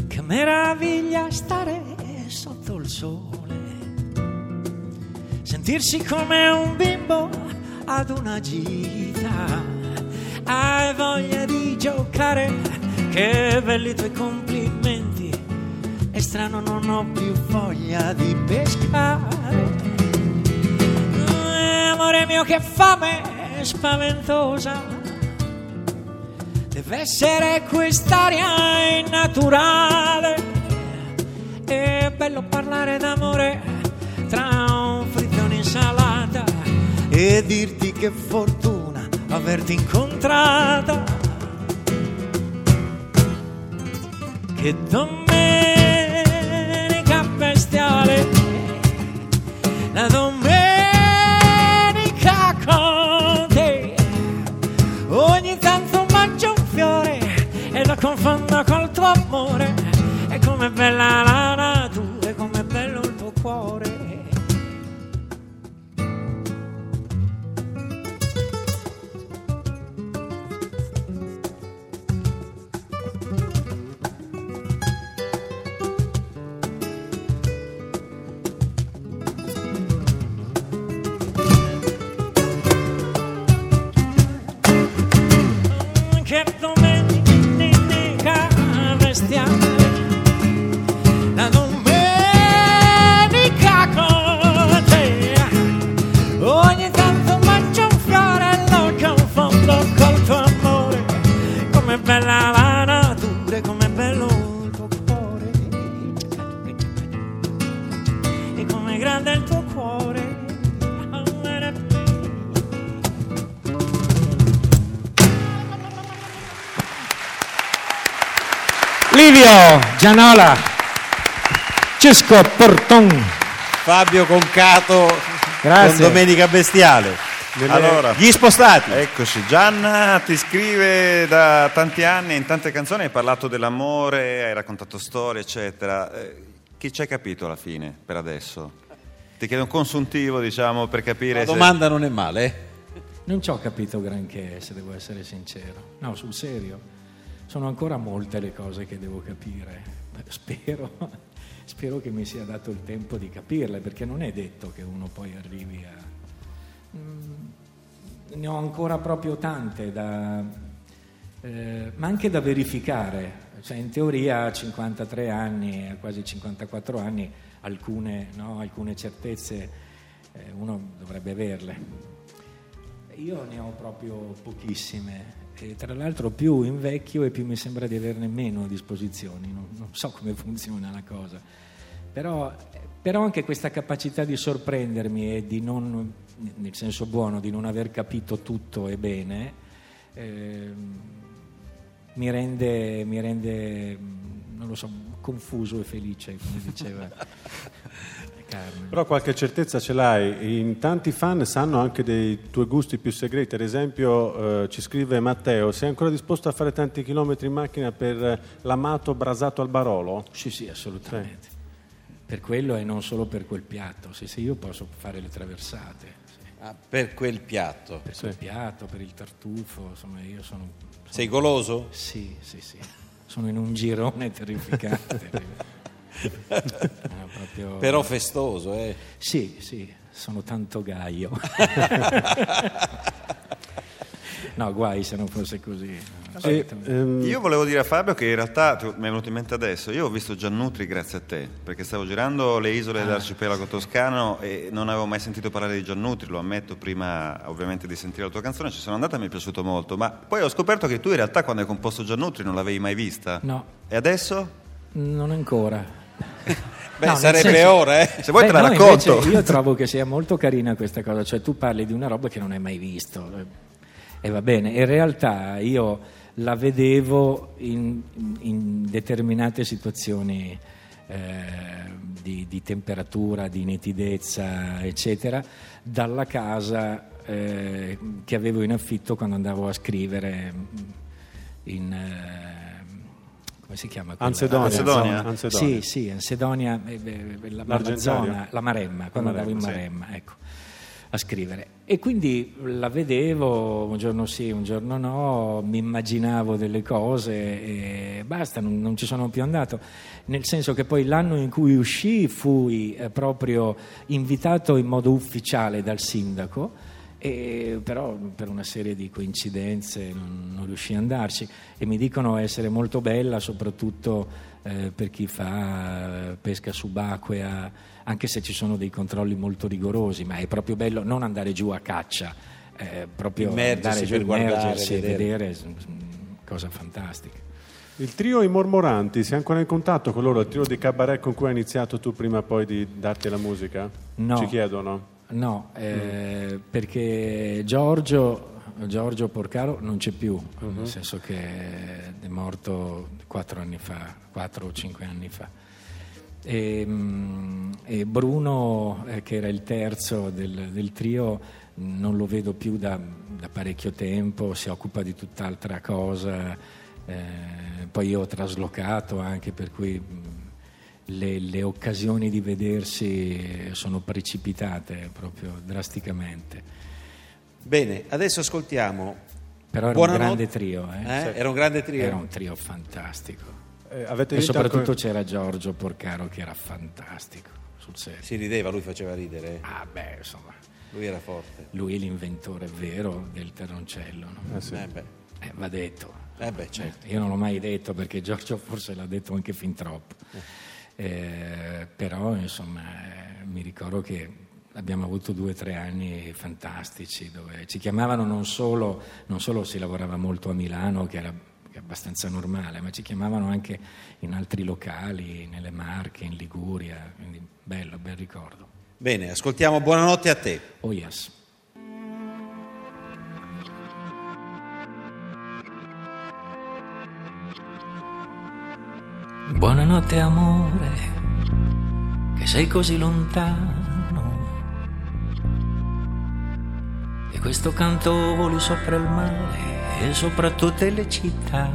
[SPEAKER 6] Che meraviglia stare sotto il sole. Sentirsi come un bimbo ad una gita. Hai voglia di giocare che belli i tuoi complimenti, è strano non ho più voglia di pescare. Amore mio che fame spaventosa, deve essere quest'aria innaturale. È bello parlare d'amore tra un fritto e un'insalata e dirti che fortuna averti incontrata. Che domenica com'è bella la
[SPEAKER 4] Gianola, Cesco Porton.
[SPEAKER 2] Fabio Concato
[SPEAKER 4] Grazie.
[SPEAKER 2] con Domenica Bestiale.
[SPEAKER 5] Allora.
[SPEAKER 2] Gli spostati.
[SPEAKER 5] Eccoci, Gianna ti scrive da tanti anni, in tante canzoni hai parlato dell'amore, hai raccontato storie, eccetera. Eh, Chi ci hai capito alla fine, per adesso? Ti chiedo un consuntivo, diciamo, per capire
[SPEAKER 2] La
[SPEAKER 5] se...
[SPEAKER 2] domanda non è male.
[SPEAKER 4] Non ci ho capito granché, se devo essere sincero. No, sul serio. Sono ancora molte le cose che devo capire. Spero, (laughs) spero che mi sia dato il tempo di capirle, perché non è detto che uno poi arrivi a... Mm, ne ho ancora proprio tante da... eh, ma anche da verificare. Cioè, in teoria a 53 anni, a quasi 54 anni, alcune, no, alcune certezze eh, uno dovrebbe averle. Io ne ho proprio pochissime e tra l'altro più invecchio e più mi sembra di averne meno a disposizione, non, non so come funziona la cosa, però, però anche questa capacità di sorprendermi e di non, nel senso buono, di non aver capito tutto e bene, ehm, mi rende, mi rende, non lo so, confuso e felice, come diceva (laughs) Carmen.
[SPEAKER 3] Però qualche certezza ce l'hai, in tanti fan sanno anche dei tuoi gusti più segreti, ad esempio eh, ci scrive Matteo, sei ancora disposto a fare tanti chilometri in macchina per l'amato brasato al Barolo?
[SPEAKER 4] Sì, sì, assolutamente. Per quello e non solo per quel piatto. Sì, sì, io posso fare le traversate. sì.
[SPEAKER 2] Ah, per quel piatto.
[SPEAKER 4] Per quel piatto, per il tartufo, insomma, io sono...
[SPEAKER 2] Sei goloso?
[SPEAKER 4] Sì, sì, sì. Sono in un girone terrificante. (laughs) No, proprio- (laughs)
[SPEAKER 2] Però festoso, eh.
[SPEAKER 4] Sì, sì, sono tanto gaio. (laughs) no, guai se non fosse così.
[SPEAKER 3] E, ehm,
[SPEAKER 5] Io volevo dire a Fabio che in realtà, tu- mi è venuto in mente adesso, io ho visto Giannutri grazie a te, perché stavo girando le isole dell'arcipelago toscano e non avevo mai sentito parlare di Giannutri, lo ammetto prima ovviamente di sentire la tua canzone, ci sono andata e mi è piaciuto molto, ma poi ho scoperto che tu in realtà quando hai composto Giannutri non l'avevi mai vista.
[SPEAKER 4] No.
[SPEAKER 5] E adesso?
[SPEAKER 4] Non ancora.
[SPEAKER 2] Beh,
[SPEAKER 4] No,
[SPEAKER 2] sarebbe
[SPEAKER 4] senso-
[SPEAKER 2] ora, eh.
[SPEAKER 5] Se vuoi te la
[SPEAKER 4] no,
[SPEAKER 5] racconto.
[SPEAKER 4] invece io trovo che sia molto carina questa cosa, cioè tu parli di una roba che non hai mai visto eh, e va bene, in realtà io la vedevo in, in determinate situazioni eh, di, di temperatura, di nitidezza, eccetera, dalla casa eh, che avevo in affitto quando andavo a scrivere in... come si chiama? quella-
[SPEAKER 3] Ansedonia.
[SPEAKER 5] Ansedonia?
[SPEAKER 3] Ansedonia.
[SPEAKER 4] Sì, sì, Ansedonia, eh, eh, la, la
[SPEAKER 3] L'Argentario?
[SPEAKER 4] zona, la Maremma, quando andavo in
[SPEAKER 3] Maremma, sì.
[SPEAKER 4] Ecco, a scrivere. E quindi la vedevo, un giorno sì, un giorno no, mi immaginavo delle cose e basta, non, non ci sono più andato. Nel senso che poi l'anno in cui uscì fui eh, proprio invitato in modo ufficiale dal sindaco
[SPEAKER 6] e però per una serie di coincidenze non, non riuscì ad andarci e mi dicono essere molto bella soprattutto eh, per chi fa pesca subacquea, anche se ci sono dei controlli molto rigorosi, ma è proprio bello non andare giù a caccia, eh, proprio
[SPEAKER 2] Immergersi
[SPEAKER 6] andare giù,
[SPEAKER 2] per guardare,
[SPEAKER 6] immergersi e
[SPEAKER 2] vedere.
[SPEAKER 6] vedere, cosa fantastica.
[SPEAKER 3] Il trio I Mormoranti, sei ancora in contatto con loro? Il trio di cabaret con cui hai iniziato tu prima poi di darti la musica?
[SPEAKER 6] No.
[SPEAKER 3] Ci chiedono.
[SPEAKER 6] No, eh, perché Giorgio, Giorgio Porcaro non c'è più, nel senso che è morto quattro anni fa, quattro o cinque anni fa. E, mm, e Bruno, eh, che era il terzo del, del trio, non lo vedo più da, da parecchio tempo, si occupa di tutt'altra cosa, eh, poi io ho traslocato anche per cui le, le occasioni di vedersi sono precipitate proprio drasticamente.
[SPEAKER 2] Bene, adesso ascoltiamo.
[SPEAKER 6] Però era
[SPEAKER 2] Buonanotte.
[SPEAKER 6] un grande trio, eh?
[SPEAKER 2] Eh? Era un grande trio.
[SPEAKER 6] Era un trio fantastico.
[SPEAKER 3] Eh, avete
[SPEAKER 6] E soprattutto
[SPEAKER 3] anche-
[SPEAKER 6] c'era Giorgio Porcaro che era fantastico sul serio.
[SPEAKER 2] Si rideva, lui faceva ridere.
[SPEAKER 6] Ah beh, insomma,
[SPEAKER 2] Lui era forte.
[SPEAKER 6] lui è l'inventore vero del terroncello, no?
[SPEAKER 3] Eh sì.
[SPEAKER 2] Eh beh,
[SPEAKER 6] Eh, va detto.
[SPEAKER 2] eh beh, certo.
[SPEAKER 6] Io non l'ho mai detto perché Giorgio forse l'ha detto anche fin troppo. Eh, però insomma eh, mi ricordo che abbiamo avuto due o tre anni fantastici dove ci chiamavano non solo, non solo si lavorava molto a Milano che era abbastanza normale, ma ci chiamavano anche in altri locali, nelle Marche, in Liguria, quindi bello, bel ricordo.
[SPEAKER 2] Bene, ascoltiamo Buonanotte a te.
[SPEAKER 6] Oh yes. Buonanotte amore, che sei così lontano. E questo canto voli sopra il mare e sopra tutte le città.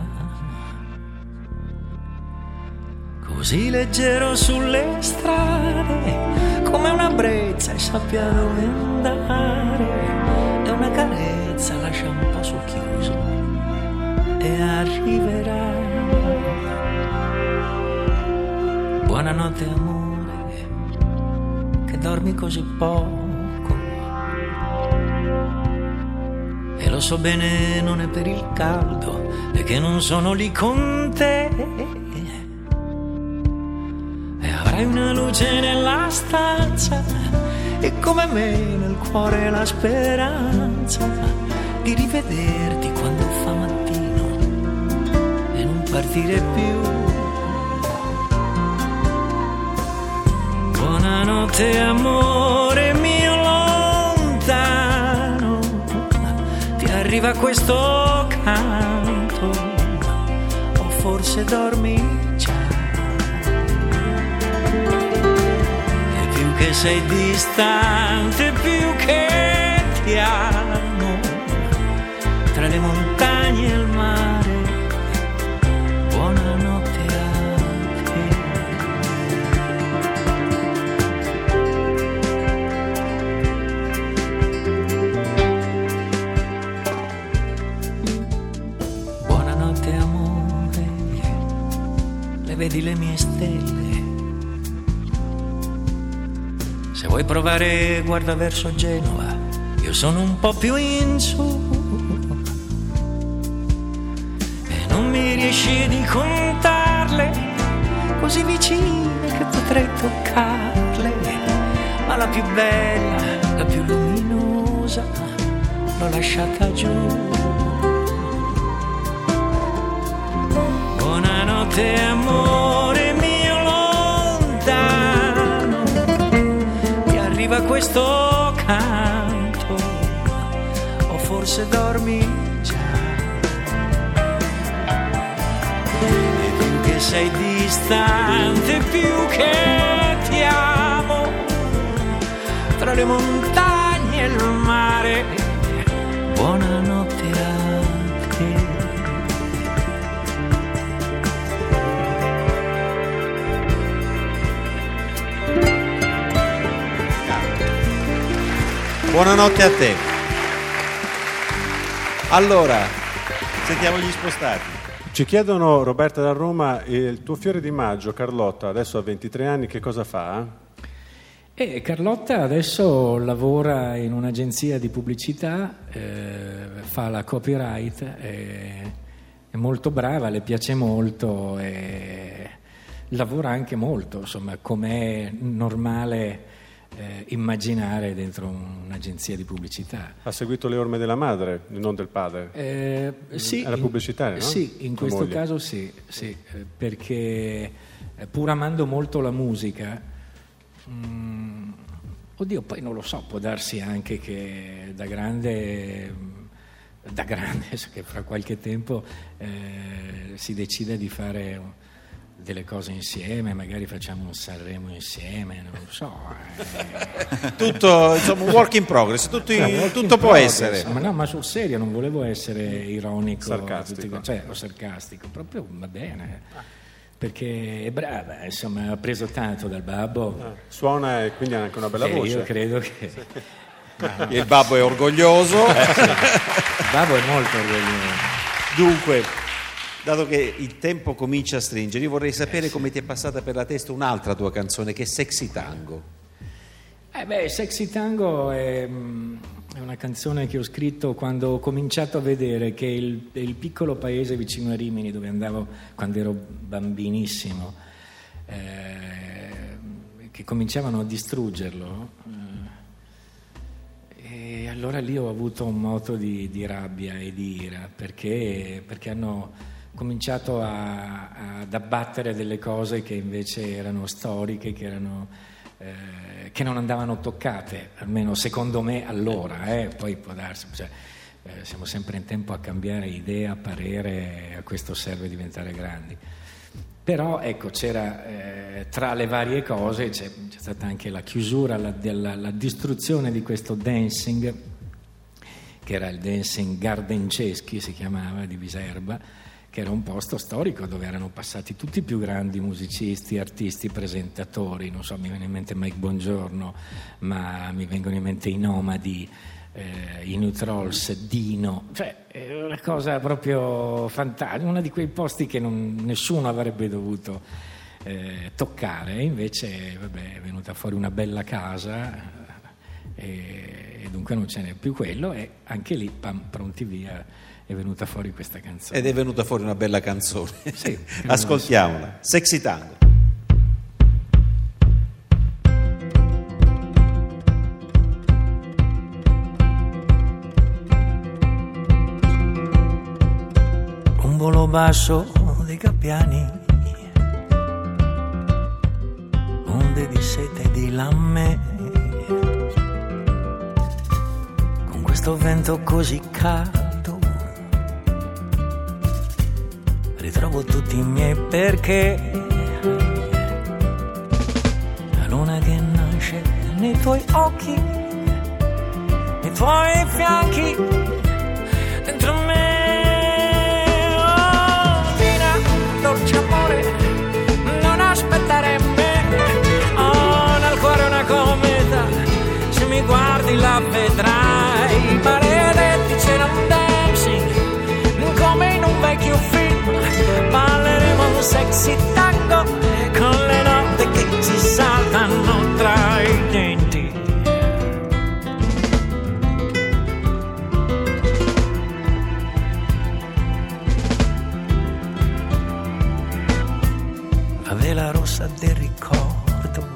[SPEAKER 6] Così leggero sulle strade, come una brezza e sappia dove andare. E una carezza lascia un po' socchiuso e arriverà. Buonanotte amore, che dormi così poco. E lo so bene non è per il caldo che non sono lì con te. E avrai una luce nella stanza e come me nel cuore la speranza di rivederti quando fa mattino e non partire più. Buonanotte amore mio lontano, ti arriva questo canto, o forse dormi già. E più che sei distante, più che ti amo, tra le montagne e il mare, vedi le mie stelle. Se vuoi provare guarda verso Genova, io sono un po' più in su. E non mi riesci di contarle, così vicine che potrei toccarle. Ma la più bella, la più luminosa, l'ho lasciata giù. Buonanotte amore questo canto, o forse dormi già. E che sei distante, più che ti amo, tra le montagne e il mare, buonanotte
[SPEAKER 2] Buonanotte a te. Allora, sentiamo gli spostati.
[SPEAKER 3] Ci chiedono, Roberta da Roma, il tuo fiore di maggio, Carlotta, adesso ha 23 anni, che cosa fa?
[SPEAKER 4] E Carlotta adesso lavora in un'agenzia di pubblicità, eh, fa la copyright, è, è molto brava, le piace molto e lavora anche molto, insomma, come è normale eh, immaginare dentro un'agenzia di pubblicità.
[SPEAKER 3] Ha seguito le orme della madre, non del padre?
[SPEAKER 4] Eh, sì,
[SPEAKER 3] Era pubblicitaria, no?
[SPEAKER 4] Sì, in questo
[SPEAKER 3] moglie.
[SPEAKER 4] caso sì, sì, eh, perché eh, pur amando molto la musica, mm, oddio, poi non lo so, può darsi anche che da grande, da grande, (laughs) che fra qualche tempo eh, si decida di fare delle cose insieme, magari facciamo un Sanremo insieme, non lo so. eh. (laughs)
[SPEAKER 2] Tutto, insomma, un work in progress, tutto, in-
[SPEAKER 4] Cioè,
[SPEAKER 2] tutto
[SPEAKER 4] in
[SPEAKER 2] può
[SPEAKER 4] progress.
[SPEAKER 2] essere.
[SPEAKER 4] Ma no, ma sul serio, non volevo essere ironico,
[SPEAKER 3] Sarcastico.
[SPEAKER 4] tutti- cioè, o sarcastico, proprio va bene. Perché è brava, insomma, ha preso tanto dal babbo.
[SPEAKER 3] Suona e quindi ha anche una bella
[SPEAKER 4] e
[SPEAKER 3] voce.
[SPEAKER 4] io credo che
[SPEAKER 2] Il babbo è orgoglioso.
[SPEAKER 4] il babbo è molto orgoglioso.
[SPEAKER 2] Dunque, dato che il tempo comincia a stringere, io vorrei sapere come ti è passata per la testa un'altra tua canzone che è Sexy Tango.
[SPEAKER 4] Eh beh, Sexy Tango è, mm, è una canzone che ho scritto quando ho cominciato a vedere che il, il piccolo paese vicino a Rimini, dove andavo quando ero bambinissimo, eh, che cominciavano a distruggerlo. eh, e allora lì ho avuto un moto di, di rabbia e di ira, perché, perché hanno cominciato a- ad abbattere delle cose che invece erano storiche, che, erano, eh, che non andavano toccate, almeno secondo me allora, eh, poi può darsi, cioè, eh, siamo sempre in tempo a cambiare idea, parere, a questo serve diventare grandi. Però ecco, c'era eh, tra le varie cose, c'è, c'è stata anche la chiusura, la, della, la distruzione di questo dancing, che era il dancing Gardenceschi, si chiamava, di Viserba, che era un posto storico dove erano passati tutti i più grandi musicisti, artisti, presentatori, non so, mi viene in mente Mike Bongiorno, ma mi vengono in mente i Nomadi, eh, i New Trolls, Dino, cioè è una cosa proprio fantastica, uno di quei posti che non- nessuno avrebbe dovuto eh, toccare, invece vabbè, è venuta fuori una bella casa eh, e, e dunque non ce n'è più quello e anche lì, pam, pronti via, è venuta fuori questa canzone.
[SPEAKER 2] Ed è venuta fuori una bella canzone. (laughs)
[SPEAKER 4] Sì.
[SPEAKER 2] Ascoltiamola. Sexy Tango.
[SPEAKER 6] un volo basso dei gabbiani, onde di sete e di lamme, con questo vento così caldo, ritrovo tutti i miei perché, la luna che nasce nei tuoi occhi, nei tuoi fianchi dentro me. Oh, Dina, dolce amore, non aspettare me. Ho nel cuore una cometa, se mi guardi la vedrai. Maledetti c'era un dancing, come in un vecchio film. Un sexy tango con le note che ci saltano tra i denti. la vela rossa del ricordo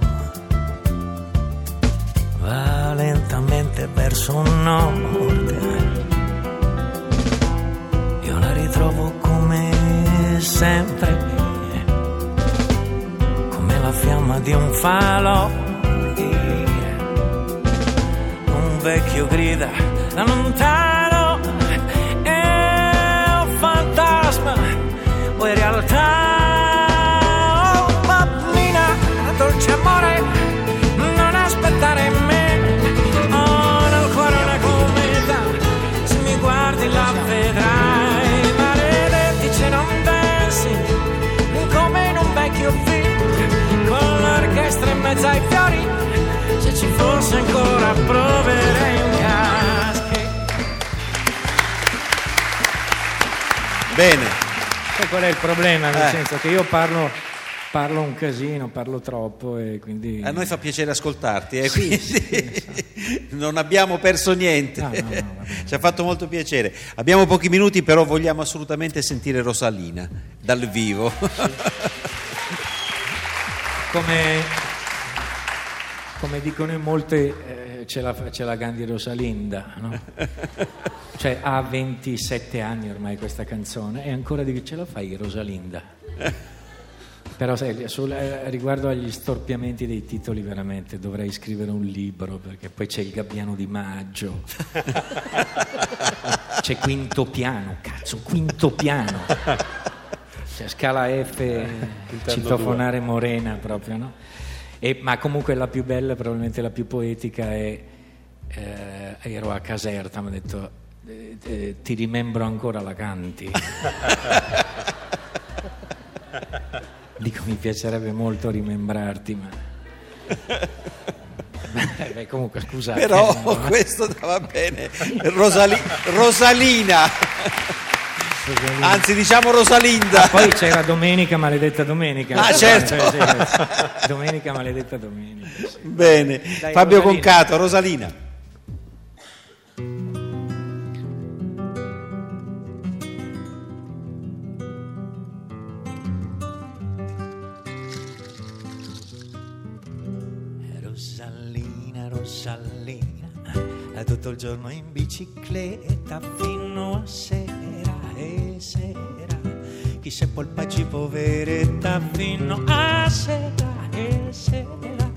[SPEAKER 6] va lentamente verso nord. Io di un falò. Un vecchio grida da lontano, è un fantasma o in realtà mezzo ai fiori se ci fosse ancora proverei un caschi
[SPEAKER 2] Bene.
[SPEAKER 4] Sai qual è il problema? Nel
[SPEAKER 2] Eh.
[SPEAKER 4] senso che io parlo parlo un casino, parlo troppo e quindi...
[SPEAKER 2] A noi fa piacere ascoltarti, eh,
[SPEAKER 4] Sì,
[SPEAKER 2] quindi
[SPEAKER 4] sì, (laughs)
[SPEAKER 2] non abbiamo perso niente.
[SPEAKER 4] No, no, no.
[SPEAKER 2] Ci ha fatto molto piacere. Abbiamo pochi minuti, però vogliamo assolutamente sentire Rosalina dal vivo. (laughs)
[SPEAKER 4] Come, come dicono in molte, eh, c'è, la, c'è la Gandhi Rosalinda, no? (laughs) Cioè ha 27 anni ormai questa canzone e ancora dico ce la fai Rosalinda? (laughs) Però sai, sul- eh, riguardo agli storpiamenti dei titoli veramente dovrei scrivere un libro perché poi c'è il Gabbiano di Maggio, (laughs) c'è quinto piano, cazzo, quinto piano. Cioè, scala F, citofonare Morena proprio, no? E- ma comunque la più bella, probabilmente la più poetica è, eh, ero a Caserta, mi ha detto, eh, eh, ti rimembro ancora la canti. (laughs) Dico, mi piacerebbe molto rimembrarti, ma... (laughs) Beh, comunque, scusate.
[SPEAKER 2] Però
[SPEAKER 4] no?
[SPEAKER 2] questo va bene. Rosali- Rosalina, anzi diciamo Rosalinda.
[SPEAKER 4] Poi c'era Domenica, maledetta Domenica.
[SPEAKER 2] Ah, certo.
[SPEAKER 4] Domenica, maledetta Domenica. sì.
[SPEAKER 2] Bene,
[SPEAKER 4] Dai,
[SPEAKER 2] Fabio
[SPEAKER 4] Rosalina.
[SPEAKER 2] Concato, Rosalina.
[SPEAKER 6] Rosalina, Rosalina, è tutto il giorno in bicicletta fino a sera e sera. Chi se polpaggi poveretta fino a sera e sera.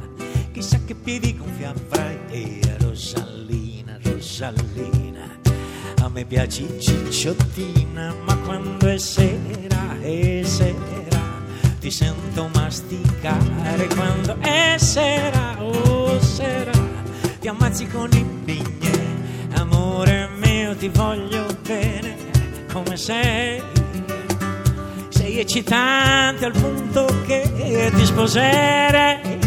[SPEAKER 6] Chissà che piedi gonfi avrai, e Rosalina, Rosalina. A me piaci cicciottina, ma quando è sera e sera ti sento masticare quando è sera, oh sera, ti ammazzi con i pigne, amore mio ti voglio bene come sei, sei eccitante al punto che ti sposerei,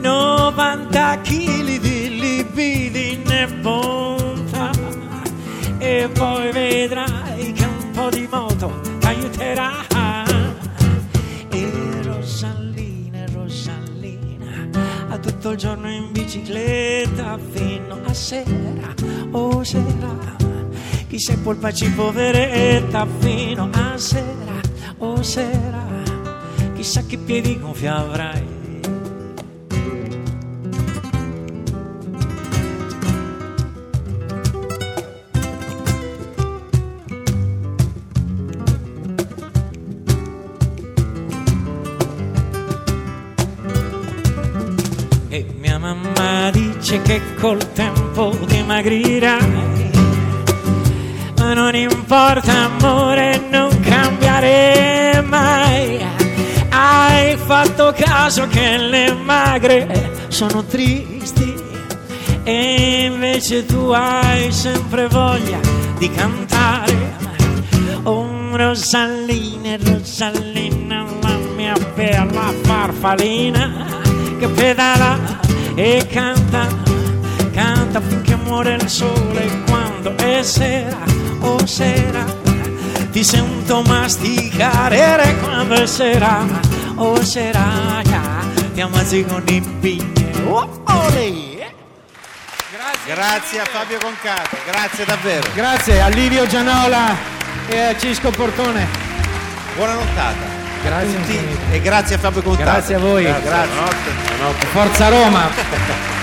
[SPEAKER 6] 90 kg di libidine bontà e poi vedrai che un po' di moto ti aiuterà. E Rosalina, Rosalina, a tutto il giorno in bicicletta fino a sera, oh sera. Chi se polpaci poveretta fino a sera, oh sera. Chissà che piedi gonfi avrai. E mia mamma dice che col tempo dimagrirai. Non importa amore, non cambiare mai. Hai fatto caso che le magre sono tristi e invece tu hai sempre voglia di cantare. Oh Rosalina, Rosalina, la mia bella farfalina che pedala e canta, canta finché muore il sole quando è sera, oh sera, ti sento masticare quando è sera, oh sera, ti ammazzi con i pigne, oh, ole.
[SPEAKER 2] Grazie a Fabio Concato, grazie davvero.
[SPEAKER 7] Grazie a Livio Gianola e a Cisco Portone.
[SPEAKER 2] Buona nottata.
[SPEAKER 7] Grazie
[SPEAKER 2] a tutti e grazie a Fabio Concato.
[SPEAKER 7] Grazie a voi.
[SPEAKER 2] Grazie.
[SPEAKER 7] Forza Roma.